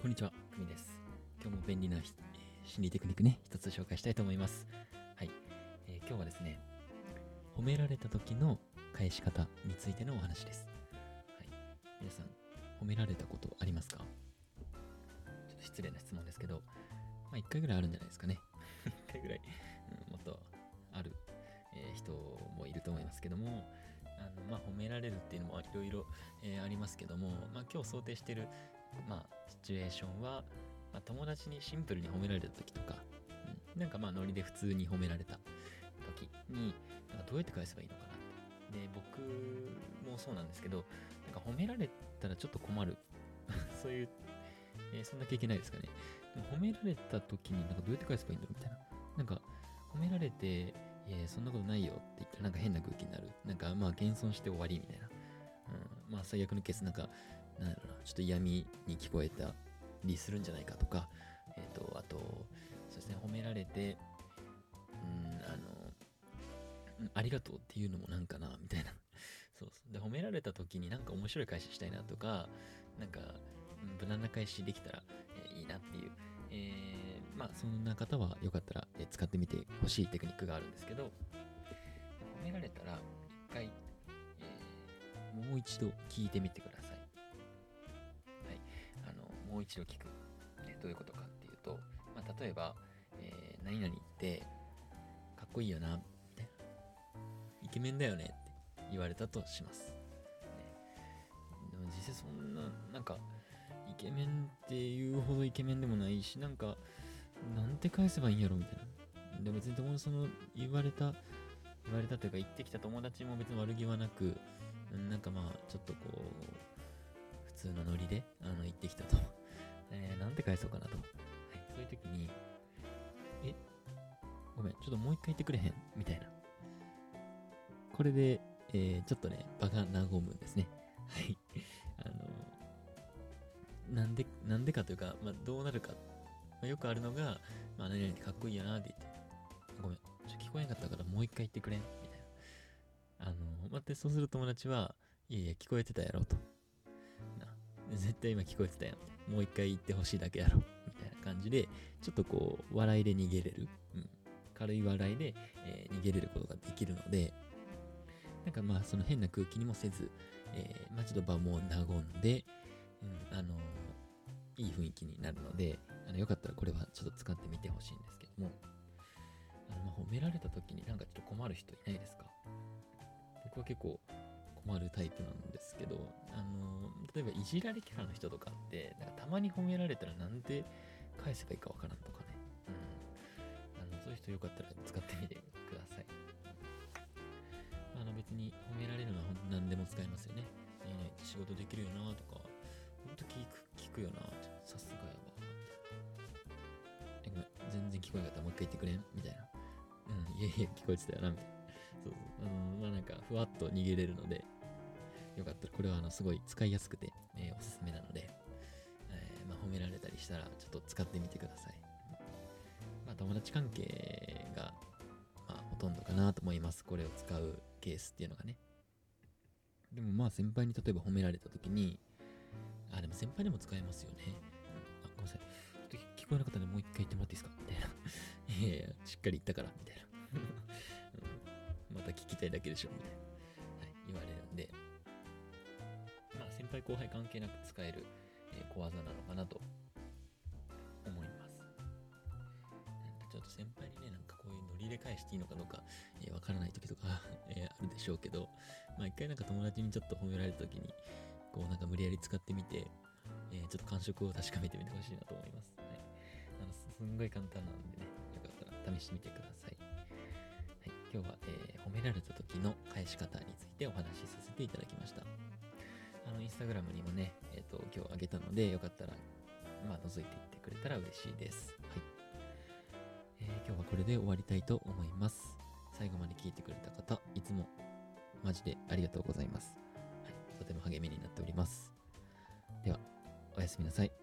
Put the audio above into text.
こんにちは、くみです。今日も便利なえー心理テクニックね、一つ紹介したいと思います。はい、えー今日はですね、褒められた時の返し方についてのお話です。はい、皆さん、褒められたことありますか？ちょっと失礼な質問ですけど、まあ一回ぐらいあるんじゃないですかね。一回ぐらい、うん、もっとある、えー人もいると思いますけども、のまあ、褒められるっていうのもいろいろえありますけども、まあ、今日想定してる、まあ、シチュエーションは、まあ、友達にシンプルに褒められた時とか、うんなんかまあノリで普通に褒められた時になんかどうやって返せばいいのかなって。で僕もそうなんですけどなんか褒められたらちょっと困る。そういう、えーそんな経験ないですかね。でも褒められた時になんかどうやって返せばいいんだろうみたいな。なんか褒められていやそんなことないよって言ったらなんか変な空気になるなんかまあ謙遜して終わりみたいなうん、まあ最悪のケースなんか、なんだろうな、ちょっと嫌味に聞こえたりするんじゃないかとか、えっ、と、あと、そうですね、褒められて、うん、あの、ありがとうっていうのもなんかな、みたいな。そうそう。で、褒められた時になんか面白い返ししたいなとか、なんか、無難な返しできたら、えーいいなっていう。えーまあ、そんな方はよかったら、え使ってみてほしいテクニックがあるんですけど、褒められたら、一回、えーもう一度聞いてみてください。はい。あの、もう一度聞く。えどういうことかっていうと、まあ、例えば、えー何々って、かっこいいよな、みたいな。イケメンだよねって言われたとします。ねでも実際そんな、なんか、ケメンっていうほどイケメンでもないし、なんか、なんて返せばいいんやろみたいな。でも別に友達その言われた、言われたというか言ってきた友達も別に悪気はなく、なんかまあ、ちょっとこう、普通のノリで、あの、言ってきたと。えー、なんて返そうかなと。はい、そういう時に、え、ごめん、ちょっともう一回言ってくれへん？みたいな。これで、えー、ちょっとね、場が和むんですね。はい。なんで、なんでかというか、まあ、どうなるか。まあ、よくあるのが、まあ、何々ってかっこいいよなって言って、ごめん、ちょ聞こえなかったからもう一回言ってくれんみたいな。あの、待って、そうする友達は、いやいや、聞こえてたやろと。な、絶対今聞こえてたやん。もう一回言ってほしいだけやろ。みたいな感じで、ちょっとこう、笑いで逃げれる。うん。軽い笑いで、えー逃げれることができるので、なんかまあ、その変な空気にもせず、えーまあちょっと場も和んで、うん、あのいい雰囲気になるので、あのよかったらこれはちょっと使ってみてほしいんですけども、あのま褒められた時になんかちょっと困る人いないですか？僕は結構困るタイプなんですけど、あの例えばいじられキャラの人とかって、なんかたまに褒められたらなんで返せばいいかわからんとかね、うん、あのそういう人よかったら使ってみてください。あの別に褒められるのは何でも使えますよね。仕事できるよなとか、本当聞く聞くよな。聞こえなかったらもう一回言ってくれんみたいな。うん、いやいや、聞こえてたよな、みたいな。そうそう。あのまあなんか、ふわっと逃げれるので、よかったら、これはあのすごい使いやすくて、えーおすすめなので、えーまあ、褒められたりしたら、ちょっと使ってみてください。まあ、友達関係が、まあ、ほとんどかなと思います。これを使うケースっていうのがね。でもまあ、先輩に例えば褒められたときに、あ、でも先輩でも使えますよね。あ、ごめんなさい。聞こえなかったのでもう一回言ってもらっていいですか？みたいな。いやいや、しっかり言ったから、みたいな。また聞きたいだけでしょ、みたいな。はい、言われるんで。まあ、先輩後輩関係なく使える、え小技なのかなと思います。なんかちょっと先輩にね、なんかこういうノリで返していいのかどうか、えーわからない時とか、えーあるでしょうけど、まあ一回なんか友達にちょっと褒められた時に、こうなんか無理やり使ってみて、えーちょっと感触を確かめてみてほしいなと思います。はい。すんごい簡単なんでね、よかったら試してみてください。はい。今日は、えー褒められた時の返し方についてお話しさせていただきました。あの、インスタグラムにもね、えっ、と、今日あげたので、よかったら、まあ、覗いていってくれたら嬉しいです。はい。えー今日はこれで終わりたいと思います。最後まで聞いてくれた方、いつもマジでありがとうございます。はい。とても励みになっております。では、おやすみなさい。